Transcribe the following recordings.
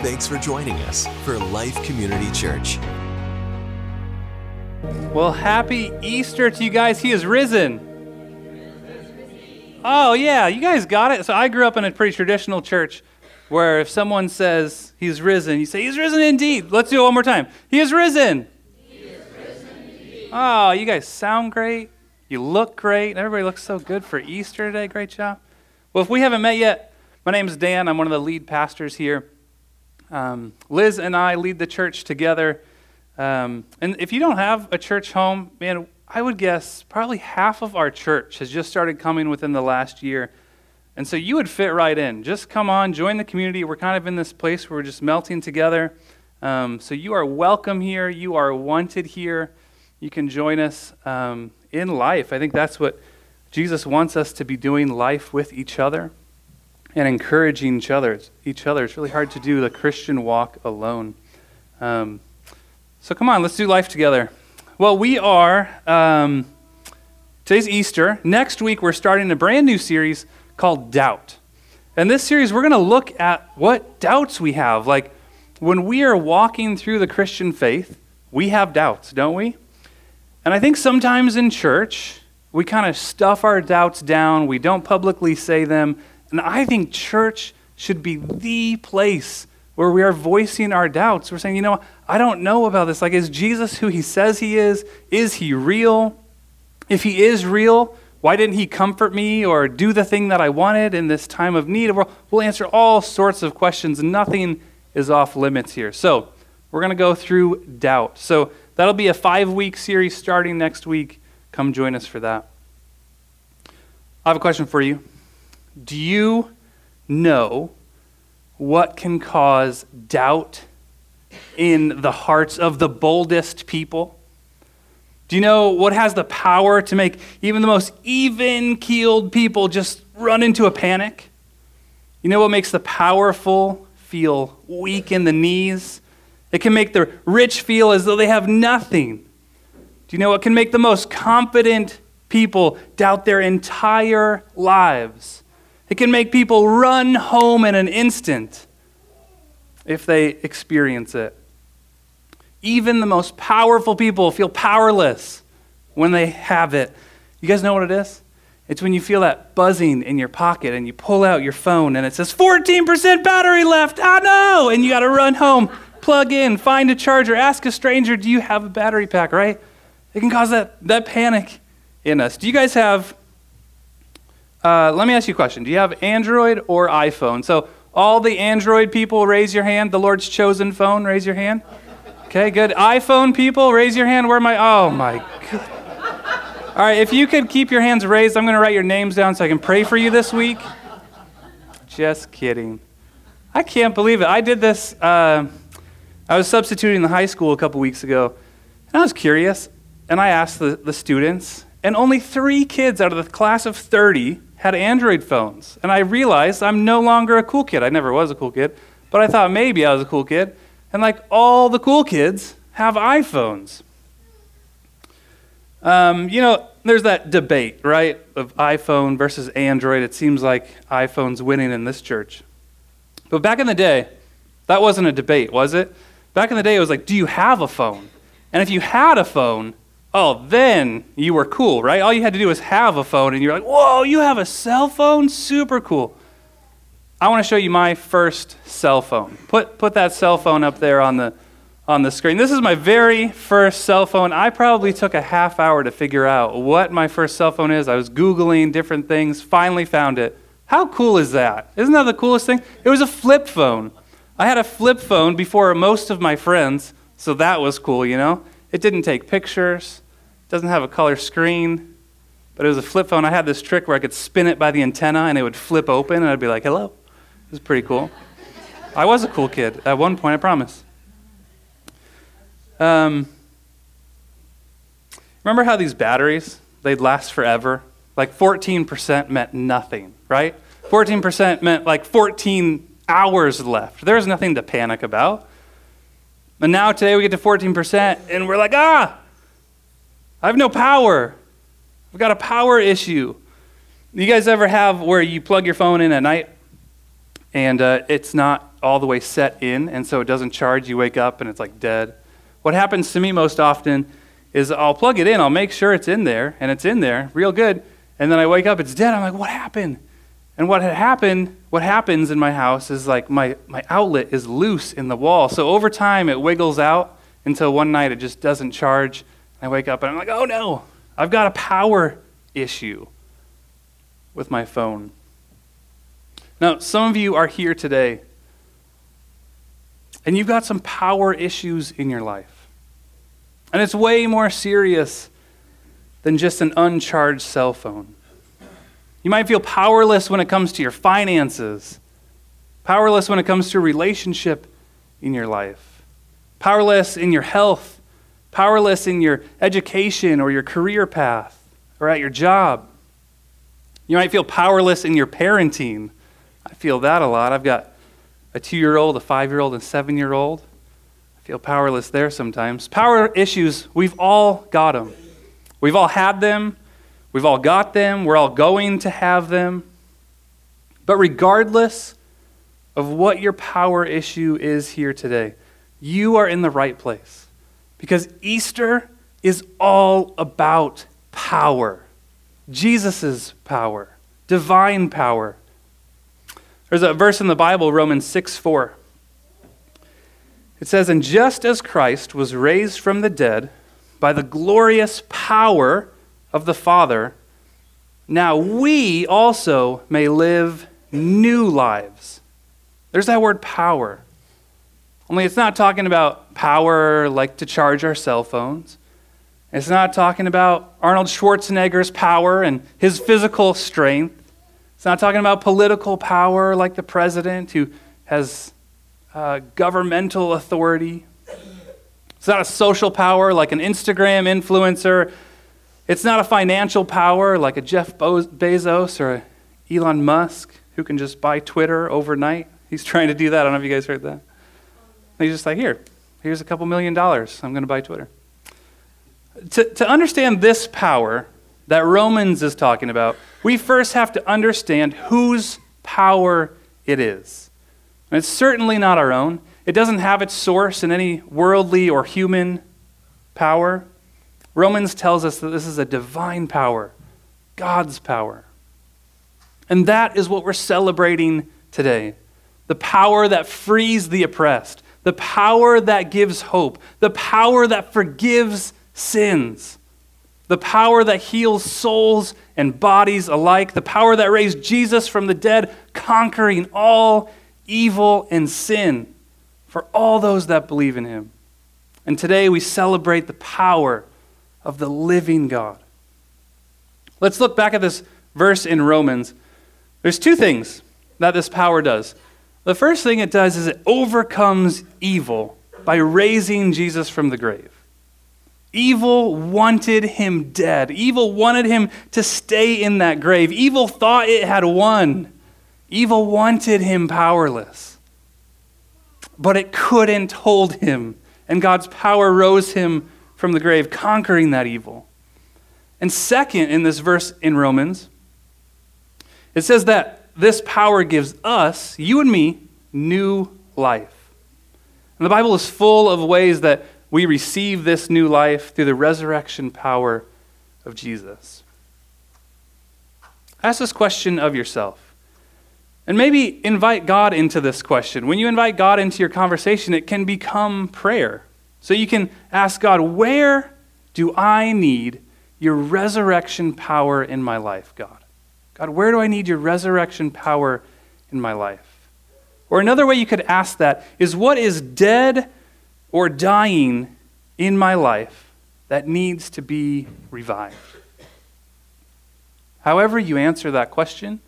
Thanks for joining us for Life Community Church. Well, happy Easter to you guys. He is risen. Oh, yeah, you guys got it. So I grew up in a pretty traditional church where if someone says he's risen, you say, He's risen indeed. Let's do it one more time. He is risen. He is risen oh, you guys sound great. You look great. Everybody looks so good for Easter today. Great job. Well, if we haven't met yet, my name is Dan. I'm one of the lead pastors here. Um, Liz and I lead the church together. Um, and if you don't have a church home, man, I would guess probably half of our church has just started coming within the last year. And so you would fit right in. Just come on, join the community. We're kind of in this place where we're just melting together. Um, so you are welcome here. You are wanted here. You can join us um, in life. I think that's what Jesus wants us to be doing life with each other and encouraging each other. Each other. It's really hard to do the Christian walk alone. Um, so come on, let's do life together. Well, we are, um, today's Easter. Next week, we're starting a brand new series called Doubt. And this series, we're going to look at what doubts we have. Like, when we are walking through the Christian faith, we have doubts, don't we? And I think sometimes in church, we kind of stuff our doubts down, we don't publicly say them. And I think church should be the place where we are voicing our doubts. We're saying, you know, I don't know about this. Like, is Jesus who he says he is? Is he real? If he is real, why didn't he comfort me or do the thing that I wanted in this time of need? We'll answer all sorts of questions. Nothing is off limits here. So, we're going to go through doubt. So, that'll be a five week series starting next week. Come join us for that. I have a question for you. Do you know what can cause doubt in the hearts of the boldest people? Do you know what has the power to make even the most even keeled people just run into a panic? You know what makes the powerful feel weak in the knees? It can make the rich feel as though they have nothing. Do you know what can make the most confident people doubt their entire lives? It can make people run home in an instant if they experience it. Even the most powerful people feel powerless when they have it. You guys know what it is? It's when you feel that buzzing in your pocket and you pull out your phone and it says 14% battery left. Oh no! And you got to run home, plug in, find a charger, ask a stranger, do you have a battery pack, right? It can cause that, that panic in us. Do you guys have uh, let me ask you a question. Do you have Android or iPhone? So, all the Android people, raise your hand. The Lord's chosen phone, raise your hand. Okay, good. iPhone people, raise your hand. Where am I? Oh, my God. All right, if you could keep your hands raised, I'm going to write your names down so I can pray for you this week. Just kidding. I can't believe it. I did this. Uh, I was substituting in the high school a couple weeks ago, and I was curious, and I asked the, the students, and only three kids out of the class of 30 had Android phones. And I realized I'm no longer a cool kid. I never was a cool kid, but I thought maybe I was a cool kid. And like all the cool kids have iPhones. Um, you know, there's that debate, right, of iPhone versus Android. It seems like iPhone's winning in this church. But back in the day, that wasn't a debate, was it? Back in the day, it was like, do you have a phone? And if you had a phone, oh, then you were cool, right? All you had to do was have a phone, and you're like, whoa, you have a cell phone? Super cool. I want to show you my first cell phone. Put, put that cell phone up there on the, on the screen. This is my very first cell phone. I probably took a half hour to figure out what my first cell phone is. I was Googling different things, finally found it. How cool is that? Isn't that the coolest thing? It was a flip phone. I had a flip phone before most of my friends, so that was cool, you know? It didn't take pictures, doesn't have a color screen, but it was a flip phone. I had this trick where I could spin it by the antenna and it would flip open and I'd be like, hello. It was pretty cool. I was a cool kid at one point, I promise. Um, remember how these batteries, they'd last forever? Like 14% meant nothing, right? 14% meant like 14 hours left. There's nothing to panic about. And now today we get to 14%, and we're like, ah, I have no power. I've got a power issue. You guys ever have where you plug your phone in at night and uh, it's not all the way set in, and so it doesn't charge. You wake up and it's like dead. What happens to me most often is I'll plug it in, I'll make sure it's in there, and it's in there real good, and then I wake up, it's dead. I'm like, what happened? And what had happened, what happens in my house is like my, my outlet is loose in the wall. So over time it wiggles out until one night it just doesn't charge. I wake up and I'm like, oh no, I've got a power issue with my phone. Now, some of you are here today and you've got some power issues in your life. And it's way more serious than just an uncharged cell phone. You might feel powerless when it comes to your finances, powerless when it comes to a relationship in your life, powerless in your health, powerless in your education or your career path or at your job. You might feel powerless in your parenting. I feel that a lot. I've got a two year old, a five year old, and seven year old. I feel powerless there sometimes. Power issues, we've all got them. We've all had them. We've all got them. We're all going to have them. But regardless of what your power issue is here today, you are in the right place. Because Easter is all about power Jesus' power, divine power. There's a verse in the Bible, Romans 6 4. It says, And just as Christ was raised from the dead by the glorious power of the Father, now we also may live new lives. There's that word power. Only it's not talking about power like to charge our cell phones. It's not talking about Arnold Schwarzenegger's power and his physical strength. It's not talking about political power like the president who has uh, governmental authority. It's not a social power like an Instagram influencer it's not a financial power like a Jeff Bezos or Elon Musk who can just buy Twitter overnight. He's trying to do that. I don't know if you guys heard that. He's just like, here, here's a couple million dollars. I'm going to buy Twitter. To, to understand this power that Romans is talking about, we first have to understand whose power it is. And it's certainly not our own. It doesn't have its source in any worldly or human power. Romans tells us that this is a divine power, God's power. And that is what we're celebrating today the power that frees the oppressed, the power that gives hope, the power that forgives sins, the power that heals souls and bodies alike, the power that raised Jesus from the dead, conquering all evil and sin for all those that believe in him. And today we celebrate the power of the living God. Let's look back at this verse in Romans. There's two things that this power does. The first thing it does is it overcomes evil by raising Jesus from the grave. Evil wanted him dead. Evil wanted him to stay in that grave. Evil thought it had won. Evil wanted him powerless. But it couldn't hold him. And God's power rose him from the grave, conquering that evil. And second, in this verse in Romans, it says that this power gives us, you and me, new life. And the Bible is full of ways that we receive this new life through the resurrection power of Jesus. Ask this question of yourself. And maybe invite God into this question. When you invite God into your conversation, it can become prayer. So you can ask God, where do I need your resurrection power in my life, God? God, where do I need your resurrection power in my life? Or another way you could ask that is, what is dead or dying in my life that needs to be revived? However, you answer that question,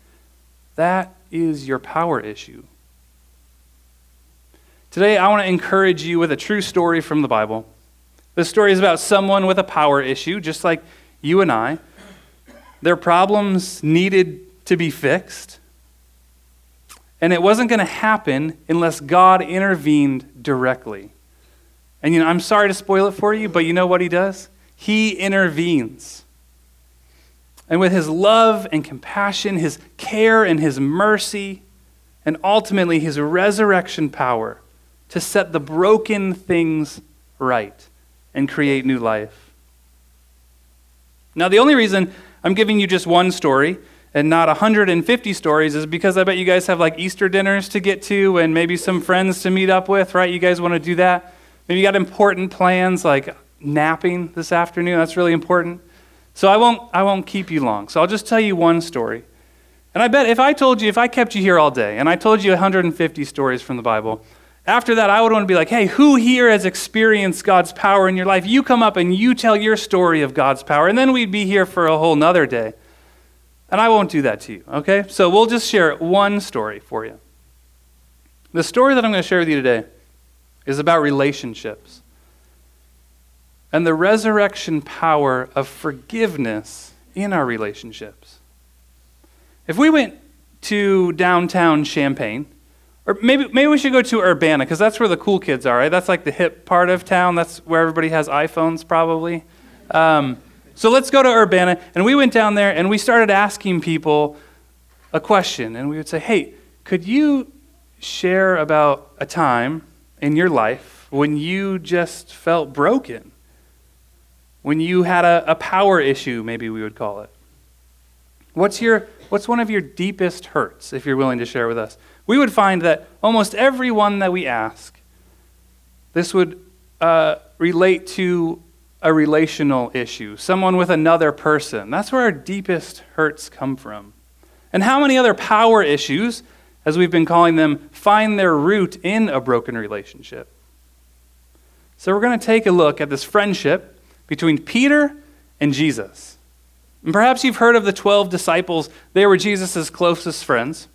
that is your power issue. Today, I want to encourage you with a true story from the Bible. This story is about someone with a power issue, just like you and I. Their problems needed to be fixed. And it wasn't going to happen unless God intervened directly. And you know, I'm sorry to spoil it for you, but you know what he does? He intervenes. And with his love and compassion, his care and his mercy, and ultimately his resurrection power to set the broken things right and create new life. Now, the only reason I'm giving you just one story and not 150 stories is because I bet you guys have like Easter dinners to get to and maybe some friends to meet up with, right? You guys want to do that? Maybe you got important plans like napping this afternoon. That's really important. So I won't, I won't keep you long. So I'll just tell you one story. And I bet if I told you, if I kept you here all day and I told you 150 stories from the Bible, after that, I would want to be like, hey, who here has experienced God's power in your life? You come up and you tell your story of God's power, and then we'd be here for a whole nother day. And I won't do that to you, okay? So we'll just share one story for you. The story that I'm going to share with you today is about relationships and the resurrection power of forgiveness in our relationships. If we went to downtown Champaign, or maybe, maybe we should go to Urbana, because that's where the cool kids are, right? That's like the hip part of town. That's where everybody has iPhones, probably. Um, so let's go to Urbana. And we went down there and we started asking people a question. And we would say, hey, could you share about a time in your life when you just felt broken? When you had a, a power issue, maybe we would call it. What's, your, what's one of your deepest hurts, if you're willing to share with us? We would find that almost everyone that we ask, this would uh, relate to a relational issue, someone with another person. That's where our deepest hurts come from. And how many other power issues, as we've been calling them, find their root in a broken relationship? So we're going to take a look at this friendship between Peter and Jesus. And perhaps you've heard of the 12 disciples, they were Jesus' closest friends.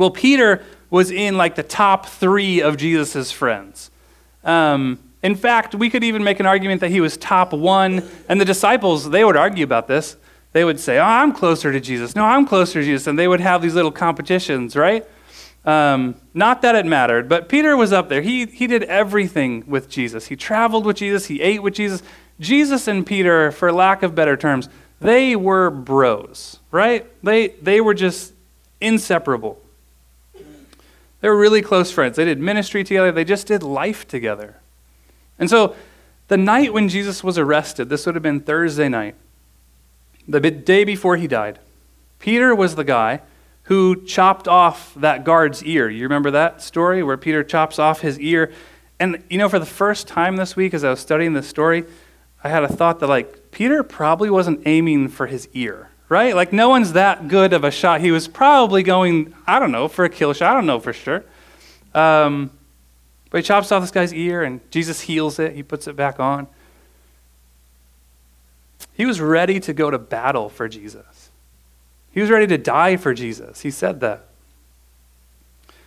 Well, Peter was in like the top three of Jesus' friends. Um, in fact, we could even make an argument that he was top one. And the disciples, they would argue about this. They would say, Oh, I'm closer to Jesus. No, I'm closer to Jesus. And they would have these little competitions, right? Um, not that it mattered, but Peter was up there. He, he did everything with Jesus. He traveled with Jesus, he ate with Jesus. Jesus and Peter, for lack of better terms, they were bros, right? They, they were just inseparable. They were really close friends. They did ministry together, they just did life together. And so, the night when Jesus was arrested, this would have been Thursday night, the day before he died, Peter was the guy who chopped off that guard's ear. You remember that story where Peter chops off his ear? And, you know, for the first time this week, as I was studying this story, I had a thought that, like, Peter probably wasn't aiming for his ear right? Like, no one's that good of a shot. He was probably going, I don't know, for a kill shot. I don't know for sure. Um, but he chops off this guy's ear, and Jesus heals it. He puts it back on. He was ready to go to battle for Jesus. He was ready to die for Jesus. He said that.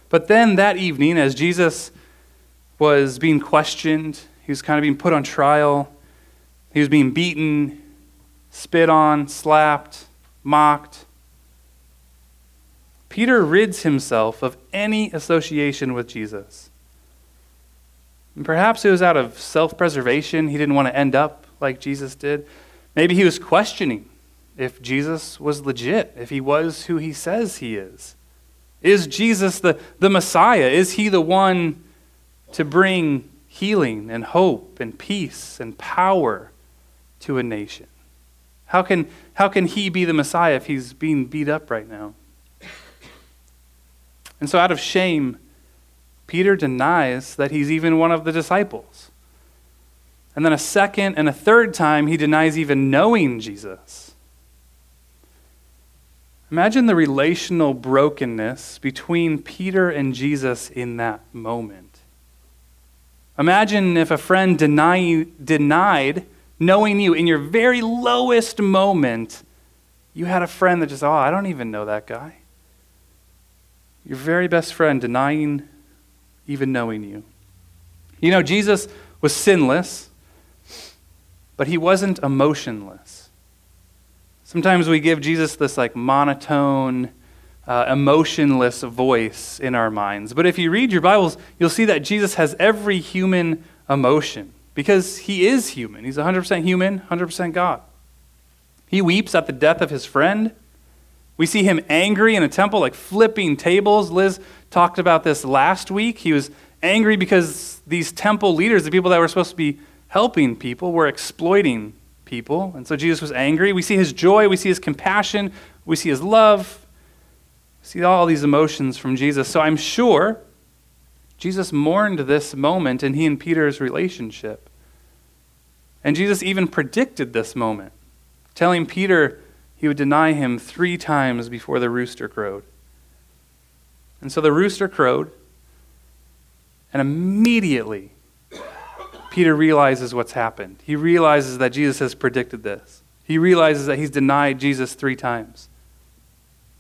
But then that evening, as Jesus was being questioned, he was kind of being put on trial, he was being beaten, spit on, slapped, mocked. Peter rids himself of any association with Jesus. And perhaps it was out of self preservation. He didn't want to end up like Jesus did. Maybe he was questioning if Jesus was legit, if he was who he says he is. Is Jesus the, the Messiah? Is he the one to bring healing and hope and peace and power to a nation? How can, how can he be the Messiah if he's being beat up right now? And so, out of shame, Peter denies that he's even one of the disciples. And then a second and a third time, he denies even knowing Jesus. Imagine the relational brokenness between Peter and Jesus in that moment. Imagine if a friend deny, denied knowing you in your very lowest moment, you had a friend that just, oh, I don't even know that guy. Your very best friend denying even knowing you. You know, Jesus was sinless, but he wasn't emotionless. Sometimes we give Jesus this like monotone, uh, emotionless voice in our minds. But if you read your Bibles, you'll see that Jesus has every human emotion because he is human. He's 100% human, 100% God. He weeps at the death of his friend. We see him angry in a temple, like flipping tables. Liz talked about this last week. He was angry because these temple leaders, the people that were supposed to be helping people, were exploiting people. And so Jesus was angry. We see his joy, we see his compassion, we see his love. We see all these emotions from Jesus. So I'm sure Jesus mourned this moment in he and Peter's relationship. And Jesus even predicted this moment, telling Peter he would deny him three times before the rooster crowed. And so the rooster crowed, and immediately Peter realizes what's happened. He realizes that Jesus has predicted this. He realizes that he's denied Jesus three times,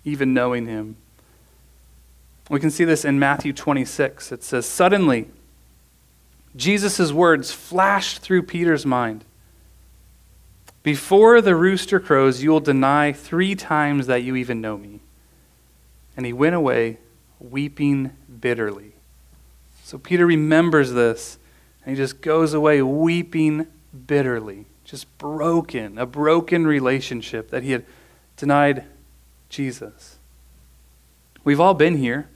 even knowing him. We can see this in Matthew 26. It says, Suddenly, Jesus' words flashed through Peter's mind. Before the rooster crows, you will deny three times that you even know me. And he went away weeping bitterly. So Peter remembers this, and he just goes away weeping bitterly, just broken, a broken relationship that he had denied Jesus. We've all been here.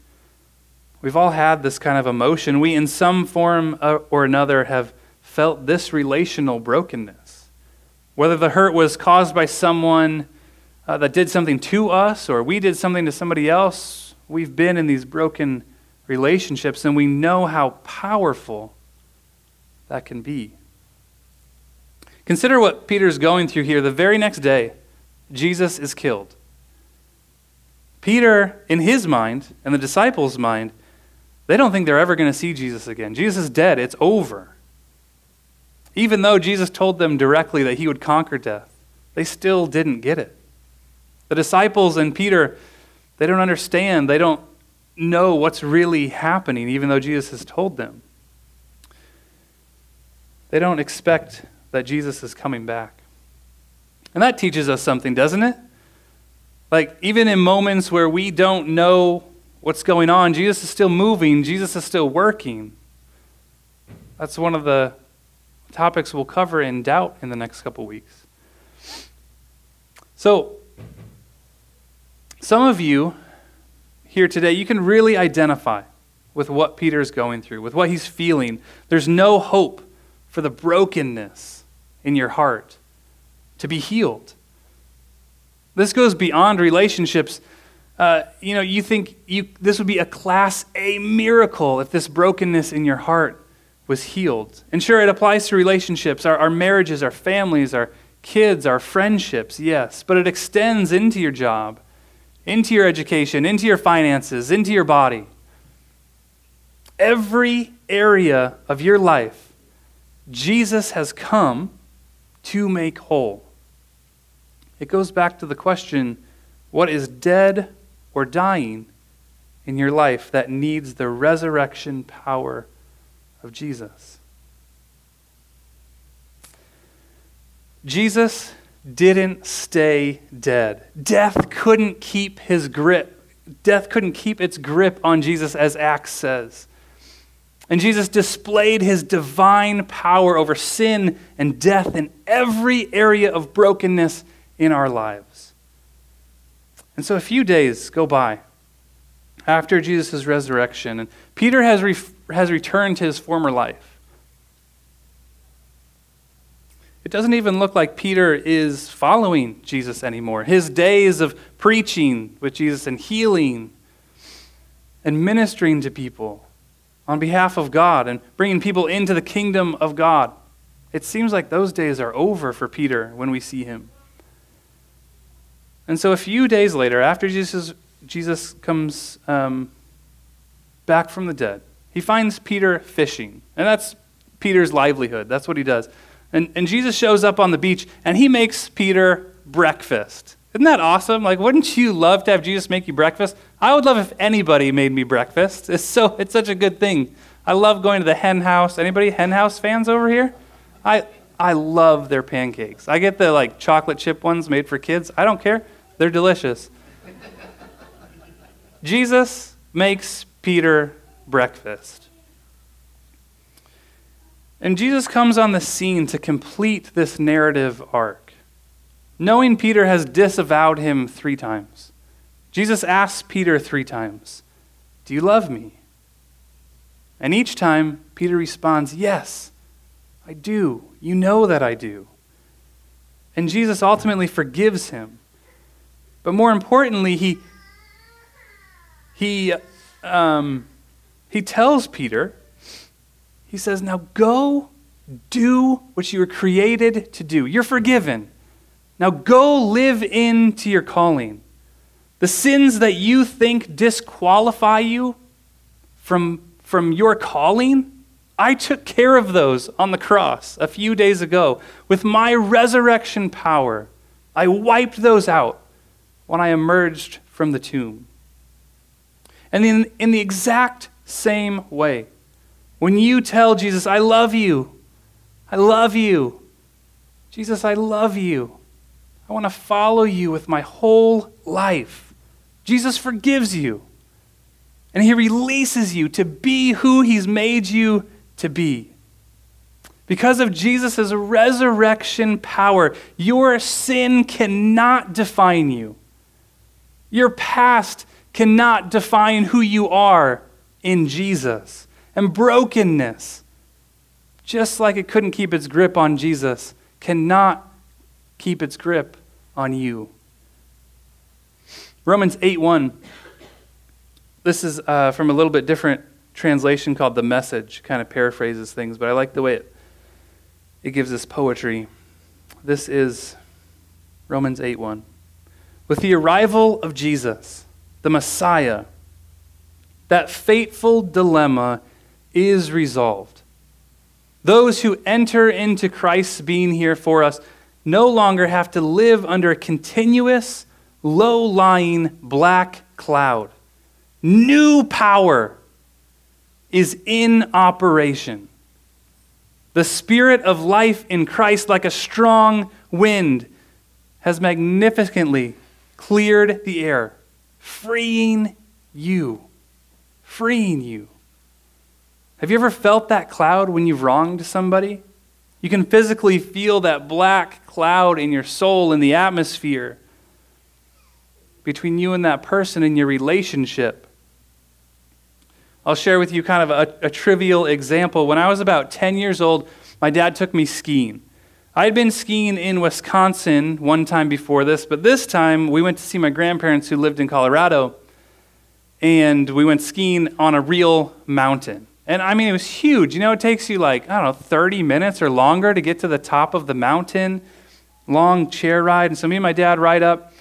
We've all had this kind of emotion. We, in some form or another, have felt this relational brokenness. Whether the hurt was caused by someone uh, that did something to us or we did something to somebody else, we've been in these broken relationships and we know how powerful that can be. Consider what Peter's going through here. The very next day, Jesus is killed. Peter, in his mind, and the disciples' mind, they don't think they're ever going to see Jesus again. Jesus is dead, it's over. Even though Jesus told them directly that he would conquer death, they still didn't get it. The disciples and Peter, they don't understand. They don't know what's really happening, even though Jesus has told them. They don't expect that Jesus is coming back. And that teaches us something, doesn't it? Like, even in moments where we don't know what's going on, Jesus is still moving, Jesus is still working. That's one of the topics we'll cover in doubt in the next couple weeks. So, some of you here today, you can really identify with what Peter's going through, with what he's feeling. There's no hope for the brokenness in your heart to be healed. This goes beyond relationships. Uh, you know, you think you, this would be a class A miracle if this brokenness in your heart was healed. And sure, it applies to relationships, our, our marriages, our families, our kids, our friendships, yes. But it extends into your job, into your education, into your finances, into your body. Every area of your life, Jesus has come to make whole. It goes back to the question what is dead or dying in your life that needs the resurrection power of Jesus. Jesus didn't stay dead. Death couldn't keep his grip. Death couldn't keep its grip on Jesus, as Acts says. And Jesus displayed his divine power over sin and death in every area of brokenness in our lives. And so a few days go by after Jesus' resurrection, and Peter has, re- has returned to his former life. It doesn't even look like Peter is following Jesus anymore. His days of preaching with Jesus and healing and ministering to people on behalf of God and bringing people into the kingdom of God, it seems like those days are over for Peter when we see him. And so a few days later, after Jesus, Jesus comes um, back from the dead, he finds Peter fishing. And that's Peter's livelihood. That's what he does. And, and Jesus shows up on the beach and he makes Peter breakfast. Isn't that awesome? Like, wouldn't you love to have Jesus make you breakfast? I would love if anybody made me breakfast. It's so it's such a good thing. I love going to the hen house. Anybody hen house fans over here? I I love their pancakes. I get the like chocolate chip ones made for kids. I don't care. They're delicious. Jesus makes Peter breakfast. And Jesus comes on the scene to complete this narrative arc. Knowing Peter has disavowed him three times, Jesus asks Peter three times, Do you love me? And each time, Peter responds, Yes, I do. You know that I do. And Jesus ultimately forgives him. But more importantly, he, he, um, he tells Peter, he says, Now go do what you were created to do. You're forgiven. Now go live into your calling. The sins that you think disqualify you from, from your calling, I took care of those on the cross a few days ago. With my resurrection power, I wiped those out when I emerged from the tomb. And in, in the exact same way, when you tell Jesus, I love you, I love you, Jesus, I love you, I want to follow you with my whole life, Jesus forgives you. And he releases you to be who he's made you to be. Because of Jesus' resurrection power, your sin cannot define you. Your past cannot define who you are in Jesus. And brokenness, just like it couldn't keep its grip on Jesus, cannot keep its grip on you. Romans 8 1. This is uh, from a little bit different translation called The Message, kind of paraphrases things, but I like the way it, it gives us poetry. This is Romans 8 1. With the arrival of Jesus, the Messiah, that fateful dilemma is resolved. Those who enter into Christ's being here for us no longer have to live under a continuous, low lying black cloud. New power is in operation. The Spirit of life in Christ, like a strong wind, has magnificently cleared the air, freeing you. Freeing you. Have you ever felt that cloud when you've wronged somebody? You can physically feel that black cloud in your soul, in the atmosphere between you and that person in your relationship. I'll share with you kind of a, a, trivial example. When I was about 10 years old, my dad took me skiing. I had been skiing in Wisconsin one time before this, but this time we went to see my grandparents who lived in Colorado, and we went skiing on a real mountain. And I mean, it was huge. You know, it takes you like, I don't know, 30 minutes or longer to get to the top of the mountain. Long chair ride. And so me and my dad ride up.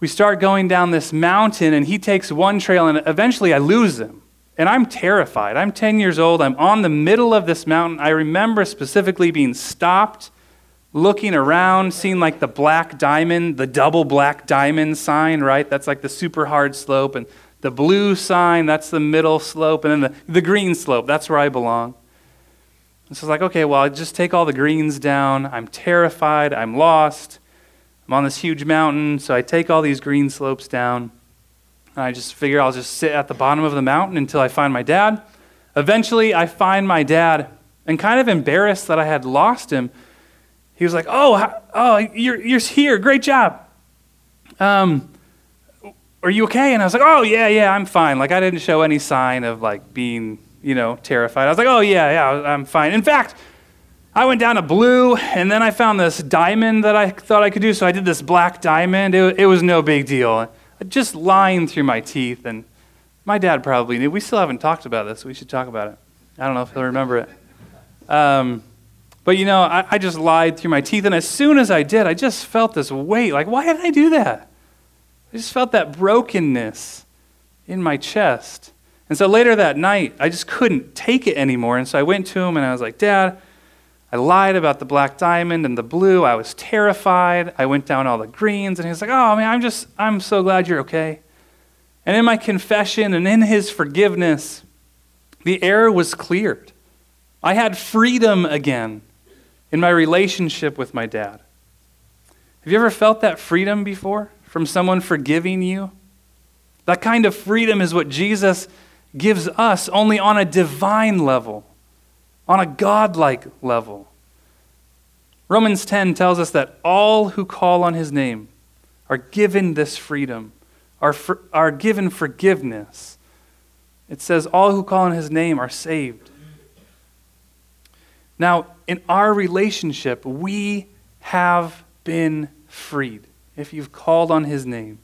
We start going down this mountain, and he takes one trail, and eventually I lose him. And I'm terrified. I'm 10 years old. I'm on the middle of this mountain. I remember specifically being stopped, looking around, seeing like the black diamond, the double black diamond sign, right? That's like the super hard slope. And the blue sign, that's the middle slope, and then the, the green slope, that's where I belong. And so it's like, okay, well, I just take all the greens down. I'm terrified. I'm lost. I'm on this huge mountain, so I take all these green slopes down. And I just figure I'll just sit at the bottom of the mountain until I find my dad. Eventually, I find my dad, and kind of embarrassed that I had lost him, he was like, "Oh, oh, you're you're here. Great job. Um, are you okay? And I was like, oh, yeah, yeah, I'm fine. Like, I didn't show any sign of, like, being, you know, terrified. I was like, oh, yeah, yeah, I'm fine. In fact, I went down to blue, and then I found this diamond that I thought I could do, so I did this black diamond. It, it was no big deal. Just lying through my teeth, and my dad probably knew. We still haven't talked about this. We should talk about it. I don't know if he'll remember it. Um, but, you know, I, I just lied through my teeth, and as soon as I did, I just felt this weight. Like, why did I do that? I just felt that brokenness in my chest. And so later that night, I just couldn't take it anymore. And so I went to him and I was like, Dad, I lied about the black diamond and the blue. I was terrified. I went down all the greens. And he was like, Oh, man, I'm just, I'm so glad you're okay. And in my confession and in his forgiveness, the air was cleared. I had freedom again in my relationship with my dad. Have you ever felt that freedom before? from someone forgiving you. That kind of freedom is what Jesus gives us, only on a divine level, on a godlike level. Romans 10 tells us that all who call on his name are given this freedom, are, for, are given forgiveness. It says, All who call on his name are saved. Now, in our relationship, we have been freed if you've called on his name.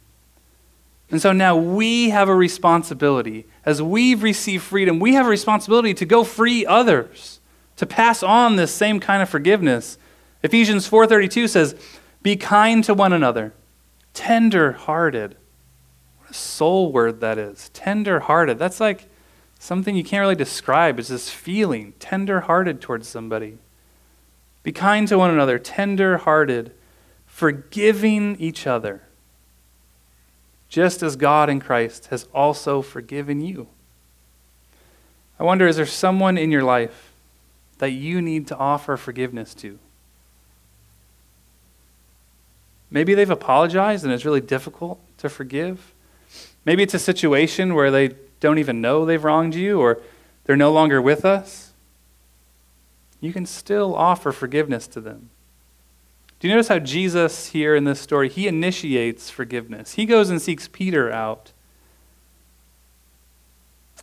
And so now we have a responsibility. As we've received freedom, we have a responsibility to go free others, to pass on this same kind of forgiveness. Ephesians 4:32 says, "Be kind to one another, tender-hearted." What a soul word that is. Tender-hearted. That's like something you can't really describe. It's this feeling, tender-hearted towards somebody. Be kind to one another, tender-hearted, forgiving each other just as God in Christ has also forgiven you. I wonder is there someone in your life that you need to offer forgiveness to? Maybe they've apologized and it's really difficult to forgive. Maybe it's a situation where they don't even know they've wronged you or they're no longer with us. You can still offer forgiveness to them. Do you notice how Jesus here in this story, he initiates forgiveness? He goes and seeks Peter out.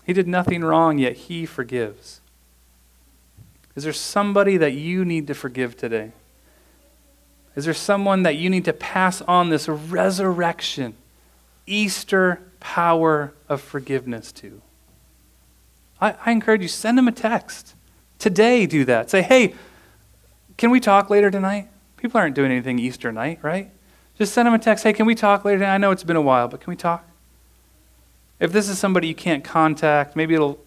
He did nothing wrong, yet he forgives. Is there somebody that you need to forgive today? Is there someone that you need to pass on this resurrection, Easter power of forgiveness to? I, I encourage you, send them a text. Today, do that. Say, hey, can we talk later tonight? People aren't doing anything Easter night, right? Just send them a text. Hey, can we talk later? I know it's been a while, but can we talk? If this is somebody you can't contact, maybe it'll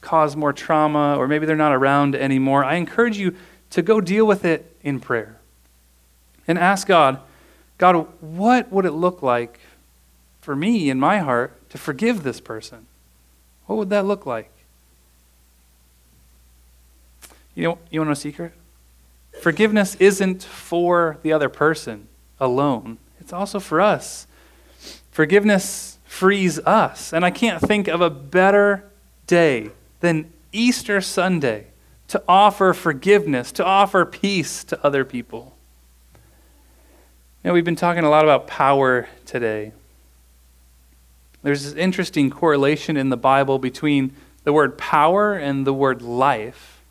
cause more trauma, or maybe they're not around anymore. I encourage you to go deal with it in prayer and ask God, God, what would it look like for me in my heart to forgive this person? What would that look like? You know, you want to know a secret? Forgiveness isn't for the other person alone, it's also for us. Forgiveness frees us. And I can't think of a better day than Easter Sunday to offer forgiveness, to offer peace to other people. Know, we've been talking a lot about power today. There's this interesting correlation in the Bible between the word power and the word life.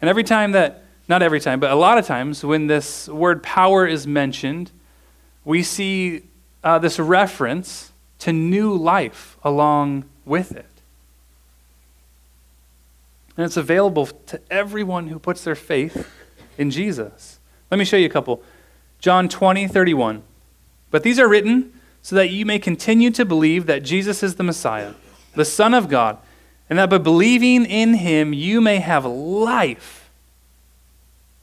And every time that not every time, but a lot of times when this word power is mentioned, we see uh, this reference to new life along with it. And it's available to everyone who puts their faith in Jesus. Let me show you a couple. John 20, 31. But these are written so that you may continue to believe that Jesus is the Messiah, the Son of God, and that by believing in him you may have life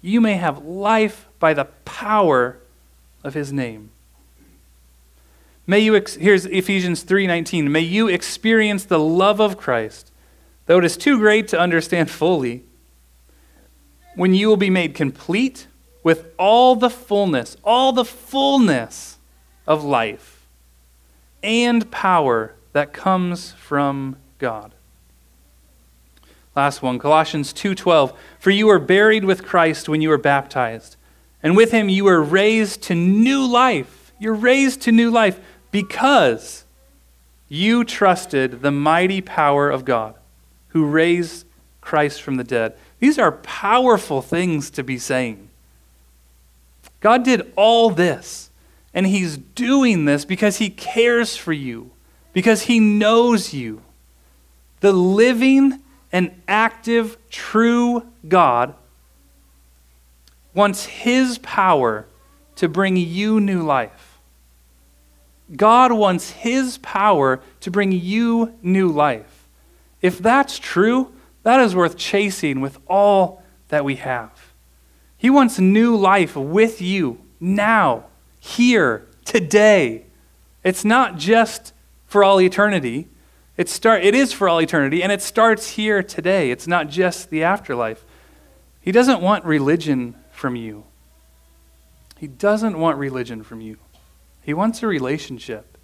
you may have life by the power of his name. May you ex- here's Ephesians 3:19. May you experience the love of Christ, though it is too great to understand fully, when you will be made complete with all the fullness, all the fullness of life and power that comes from God. Last one, Colossians 2:12, "For you were buried with Christ when you were baptized, and with him you were raised to new life. You're raised to new life because you trusted the mighty power of God, who raised Christ from the dead." These are powerful things to be saying. God did all this, and he's doing this because he cares for you, because he knows you. The living and active, true God wants His power to bring you new life. God wants His power to bring you new life. If that's true, that is worth chasing with all that we have. He wants new life with you now, here, today. It's not just for all eternity. It, start, it is for all eternity, and it starts here today. It's not just the afterlife. He doesn't want religion from you. He doesn't want religion from you. He wants a relationship.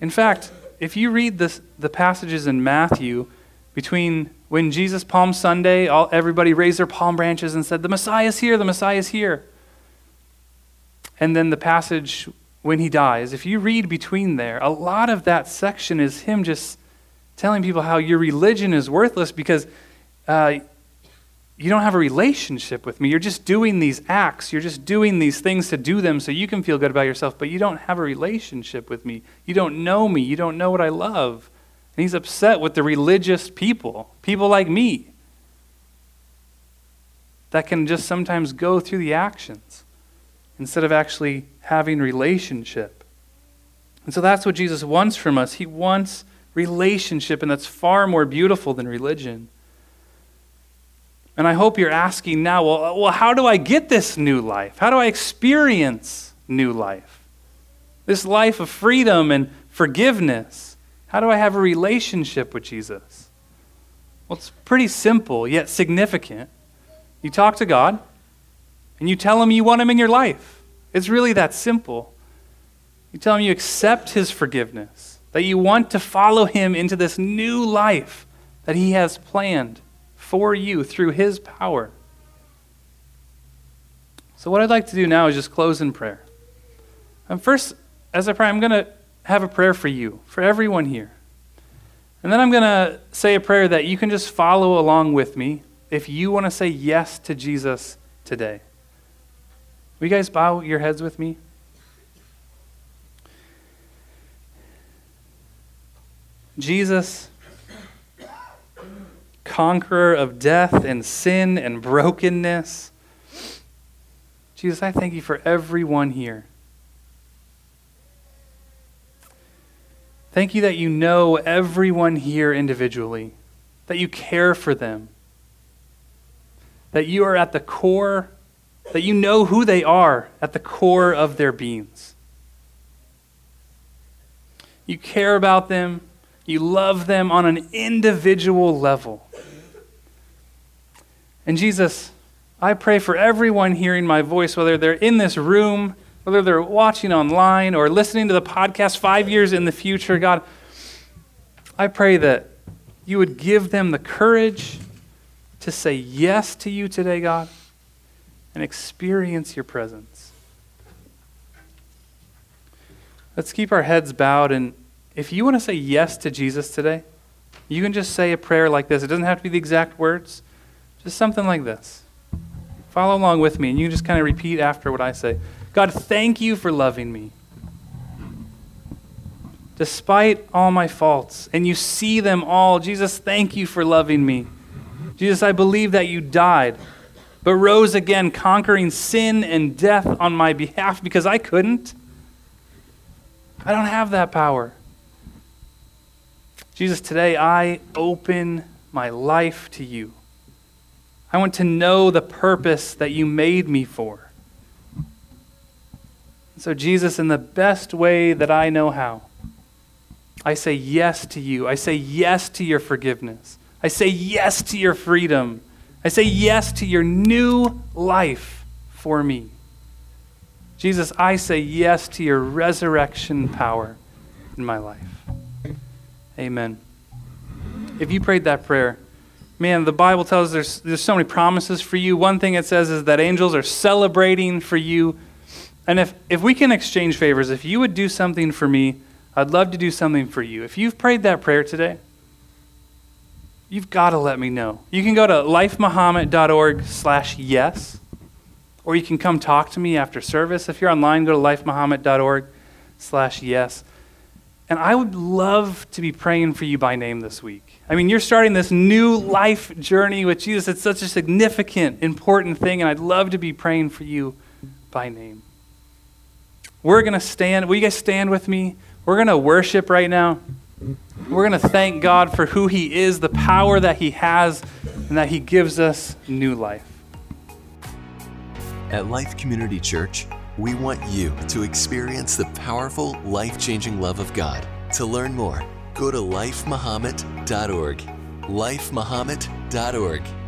In fact, if you read this, the passages in Matthew between when Jesus, Palm Sunday, all, everybody raised their palm branches and said, The Messiah is here, the Messiah is here. And then the passage when he dies, if you read between there, a lot of that section is him just telling people how your religion is worthless because uh, you don't have a relationship with me. You're just doing these acts. You're just doing these things to do them so you can feel good about yourself, but you don't have a relationship with me. You don't know me. You don't know what I love. And he's upset with the religious people, people like me, that can just sometimes go through the actions instead of actually having relationship. And so that's what Jesus wants from us. He wants relationship, and that's far more beautiful than religion. And I hope you're asking now, well, well, how do I get this new life? How do I experience new life? This life of freedom and forgiveness. How do I have a relationship with Jesus? Well, it's pretty simple, yet significant. You talk to God, and you tell Him you want Him in your life. It's really that simple. You tell Him you accept His forgiveness, that you want to follow Him into this new life that He has planned for you through His power. So, what I'd like to do now is just close in prayer. And first, as I pray, I'm going to have a prayer for you, for everyone here. And then I'm going to say a prayer that you can just follow along with me if you want to say yes to Jesus today. Will you guys bow your heads with me? Jesus, conqueror of death and sin and brokenness. Jesus, I thank you for everyone here. Thank you that you know everyone here individually, that you care for them, that you are at the core, that you know who they are at the core of their beings. You care about them, you love them on an individual level. And Jesus, I pray for everyone hearing my voice, whether they're in this room, whether they're watching online or listening to the podcast five years in the future, God, I pray that you would give them the courage to say yes to you today, God, and experience your presence. Let's keep our heads bowed. And if you want to say yes to Jesus today, you can just say a prayer like this. It doesn't have to be the exact words. Just something like this. Follow along with me, and you just kind of repeat after what I say. God, thank you for loving me. Despite all my faults, and you see them all, Jesus, thank you for loving me. Jesus, I believe that you died, but rose again, conquering sin and death on my behalf because I couldn't. I don't have that power. Jesus, today I open my life to you. I want to know the purpose that you made me for. So, Jesus, in the best way that I know how, I say yes to you. I say yes to your forgiveness. I say yes to your freedom. I say yes to your new life for me. Jesus, I say yes to your resurrection power in my life. Amen. If you prayed that prayer, man, the Bible tells us there's, there's so many promises for you. One thing it says is that angels are celebrating for you. And if, if we can exchange favors, if you would do something for me, I'd love to do something for you. If you've prayed that prayer today, you've got to let me know. You can go to lifemuhammad.org slash yes, or you can come talk to me after service. If you're online, go to lifemuhammad.org slash yes. And I would love to be praying for you by name this week. I mean, you're starting this new life journey with Jesus. It's such a significant, important thing, and I'd love to be praying for you by name. We're going to stand. Will you guys stand with me? We're going to worship right now. We're going to thank God for who He is, the power that He has, and that He gives us new life. At Life Community Church, we want you to experience the powerful, life changing love of God. To learn more, go to lifemuhammad.org. Lifemuhammad.org.